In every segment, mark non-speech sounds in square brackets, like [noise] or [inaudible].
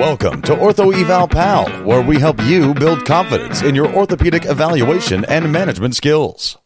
Welcome to Ortho Eval Pal, where we help you build confidence in your orthopedic evaluation and management skills.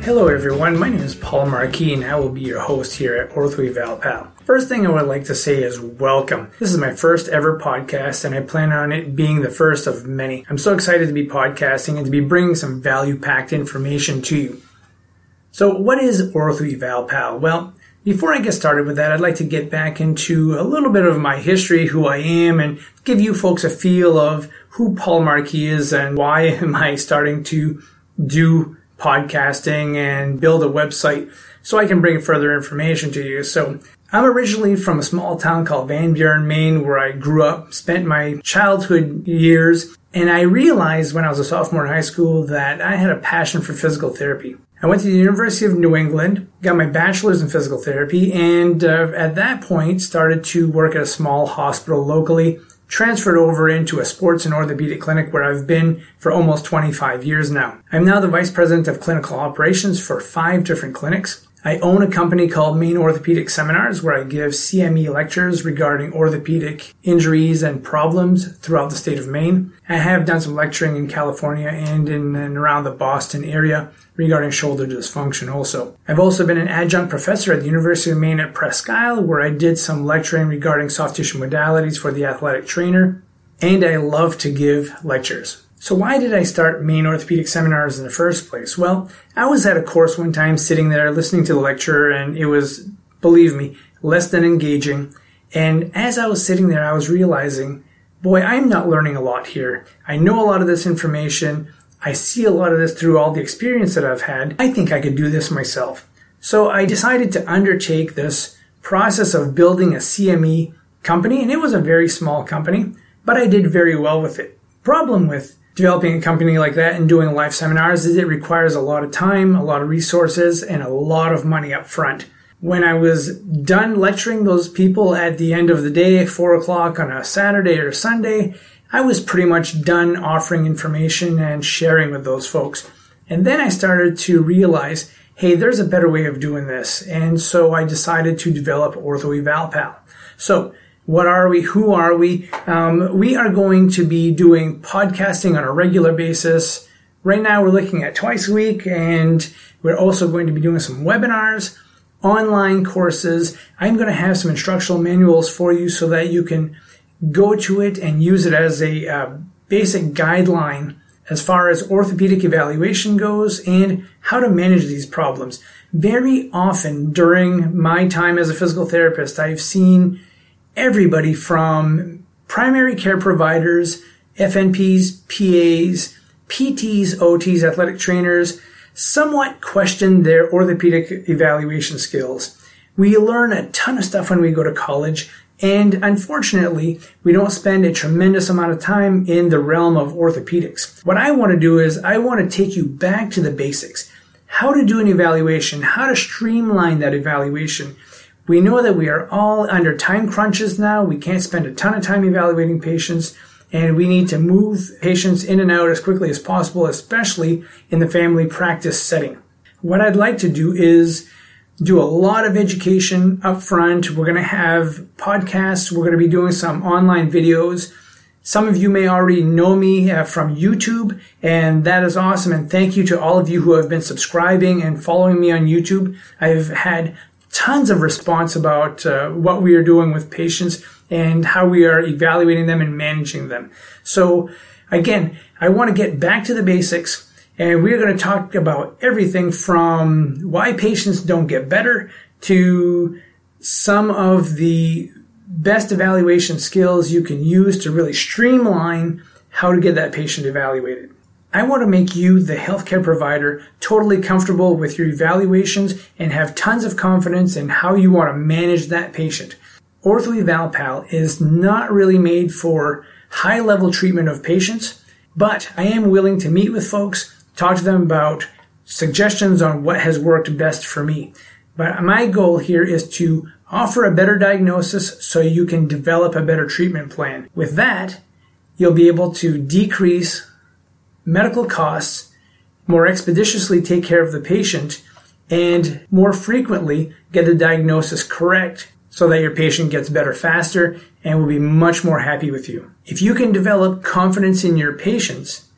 Hello, everyone. My name is Paul Marquis, and I will be your host here at Ortho Eval Pal. First thing I would like to say is welcome. This is my first ever podcast, and I plan on it being the first of many. I'm so excited to be podcasting and to be bringing some value packed information to you. So, what is Ortho Eval Pal? Well, before I get started with that, I'd like to get back into a little bit of my history, who I am, and give you folks a feel of who Paul Marquis is and why [laughs] am I starting to do podcasting and build a website so I can bring further information to you. So I'm originally from a small town called Van Buren, Maine, where I grew up, spent my childhood years, and I realized when I was a sophomore in high school that I had a passion for physical therapy. I went to the University of New England, got my bachelor's in physical therapy, and uh, at that point started to work at a small hospital locally. Transferred over into a sports and orthopedic clinic where I've been for almost 25 years now. I'm now the vice president of clinical operations for five different clinics. I own a company called Maine Orthopedic Seminars where I give CME lectures regarding orthopedic injuries and problems throughout the state of Maine. I have done some lecturing in California and in and around the Boston area regarding shoulder dysfunction also. I've also been an adjunct professor at the University of Maine at Presque Isle where I did some lecturing regarding soft tissue modalities for the athletic trainer and I love to give lectures. So why did I start Maine Orthopedic Seminars in the first place? Well, I was at a course one time sitting there listening to the lecture and it was, believe me, less than engaging. And as I was sitting there, I was realizing, boy, I'm not learning a lot here. I know a lot of this information. I see a lot of this through all the experience that I've had. I think I could do this myself. So I decided to undertake this process of building a CME company, and it was a very small company, but I did very well with it. Problem with developing a company like that and doing live seminars is it requires a lot of time, a lot of resources, and a lot of money up front. When I was done lecturing those people at the end of the day, four o'clock on a Saturday or Sunday, I was pretty much done offering information and sharing with those folks. And then I started to realize, hey, there's a better way of doing this. And so I decided to develop Ortho Eval So what are we? Who are we? Um, we are going to be doing podcasting on a regular basis. Right now, we're looking at twice a week, and we're also going to be doing some webinars, online courses. I'm going to have some instructional manuals for you so that you can go to it and use it as a uh, basic guideline as far as orthopedic evaluation goes and how to manage these problems. Very often during my time as a physical therapist, I've seen everybody from primary care providers, FNPs, PAs, PTs, OTs, athletic trainers, somewhat question their orthopedic evaluation skills. We learn a ton of stuff when we go to college, and unfortunately, we don't spend a tremendous amount of time in the realm of orthopedics. What I want to do is I want to take you back to the basics. How to do an evaluation, how to streamline that evaluation, we know that we are all under time crunches now. We can't spend a ton of time evaluating patients and we need to move patients in and out as quickly as possible, especially in the family practice setting. What I'd like to do is do a lot of education up front. We're going to have podcasts. We're going to be doing some online videos. Some of you may already know me uh, from YouTube, and that is awesome. And thank you to all of you who have been subscribing and following me on YouTube. I've had tons of response about uh, what we are doing with patients and how we are evaluating them and managing them. So again, I want to get back to the basics and we're going to talk about everything from why patients don't get better to some of the best evaluation skills you can use to really streamline how to get that patient evaluated. I want to make you, the healthcare provider, totally comfortable with your evaluations and have tons of confidence in how you want to manage that patient. Ortho EvalPal is not really made for high level treatment of patients, but I am willing to meet with folks, talk to them about suggestions on what has worked best for me. But my goal here is to offer a better diagnosis so you can develop a better treatment plan. With that, you'll be able to decrease medical costs, more expeditiously take care of the patient, and more frequently get the diagnosis correct so that your patient gets better faster and will be much more happy with you. If you can develop confidence in your patients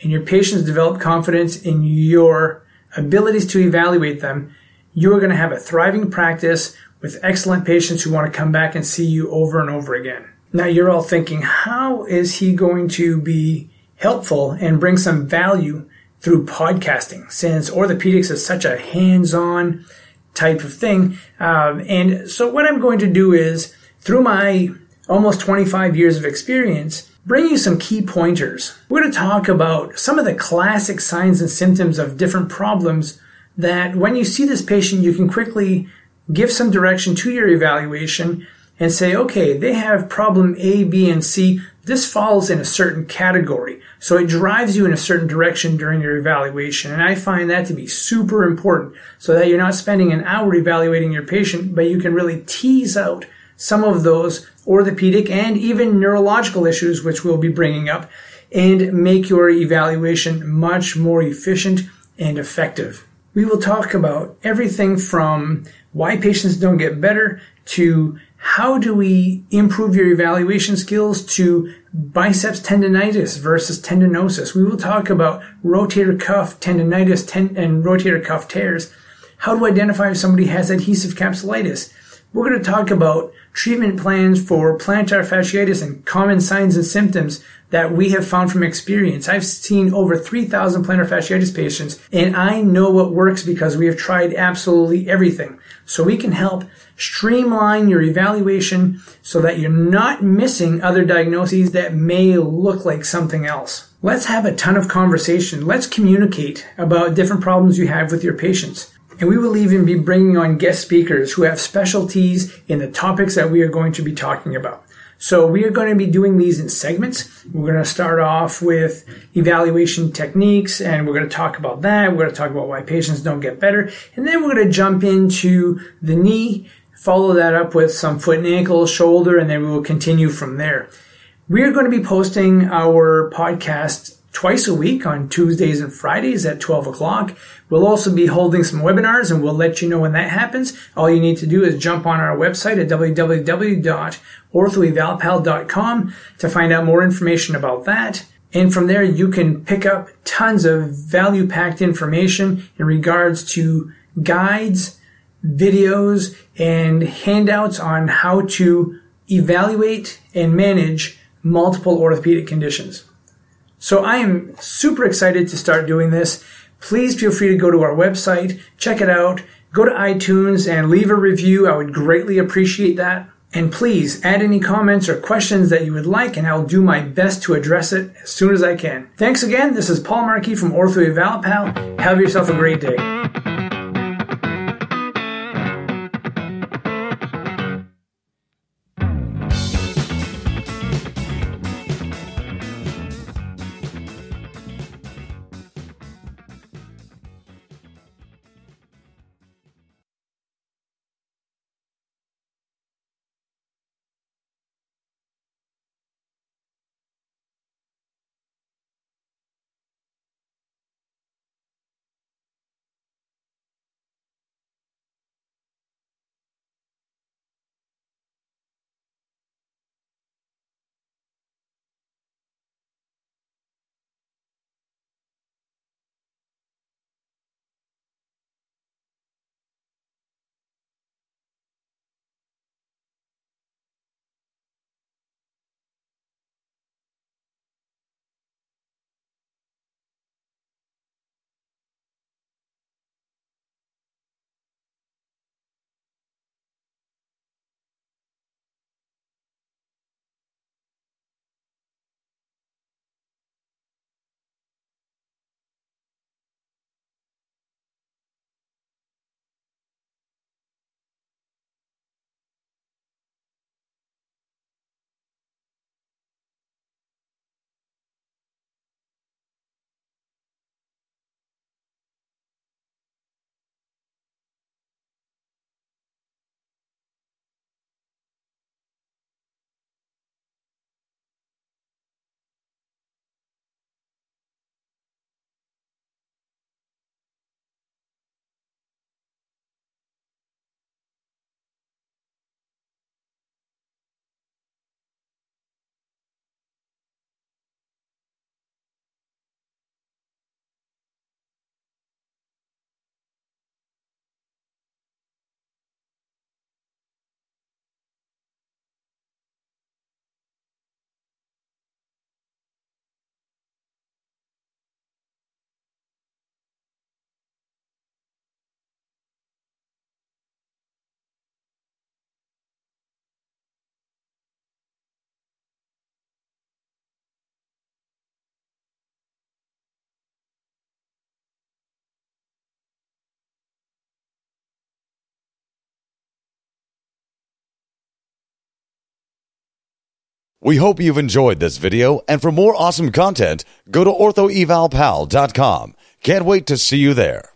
and your patients develop confidence in your abilities to evaluate them, you're going to have a thriving practice with excellent patients who want to come back and see you over and over again. Now you're all thinking, how is he going to be helpful and bring some value through podcasting since orthopedics is such a hands-on type of thing. Um, and so what I'm going to do is through my almost 25 years of experience, bring you some key pointers. We're going to talk about some of the classic signs and symptoms of different problems that when you see this patient, you can quickly give some direction to your evaluation and say, okay, they have problem A, B, and C. This falls in a certain category. So it drives you in a certain direction during your evaluation. And I find that to be super important so that you're not spending an hour evaluating your patient, but you can really tease out some of those orthopedic and even neurological issues, which we'll be bringing up, and make your evaluation much more efficient and effective. We will talk about everything from why patients don't get better to how do we improve your evaluation skills to biceps tendonitis versus tendinosis? We will talk about rotator cuff tendonitis ten- and rotator cuff tears. How to identify if somebody has adhesive capsulitis. We're going to talk about treatment plans for plantar fasciitis and common signs and symptoms that we have found from experience. I've seen over 3,000 plantar fasciitis patients and I know what works because we have tried absolutely everything. So we can help streamline your evaluation so that you're not missing other diagnoses that may look like something else. Let's have a ton of conversation. Let's communicate about different problems you have with your patients. And we will even be bringing on guest speakers who have specialties in the topics that we are going to be talking about. So we are going to be doing these in segments. We're going to start off with evaluation techniques and we're going to talk about that. We're going to talk about why patients don't get better. And then we're going to jump into the knee, follow that up with some foot and ankle, shoulder, and then we will continue from there. We are going to be posting our podcast twice a week on Tuesdays and Fridays at 12 o'clock. We'll also be holding some webinars and we'll let you know when that happens. All you need to do is jump on our website at www.orthoevalpal.com to find out more information about that. And from there, you can pick up tons of value packed information in regards to guides, videos, and handouts on how to evaluate and manage multiple orthopedic conditions. So I am super excited to start doing this. Please feel free to go to our website, check it out, go to iTunes and leave a review. I would greatly appreciate that. And please add any comments or questions that you would like, and I'll do my best to address it as soon as I can. Thanks again. This is Paul Marquis from Ortho Eval Have yourself a great day. We hope you've enjoyed this video, and for more awesome content, go to orthoevalpal.com. Can't wait to see you there.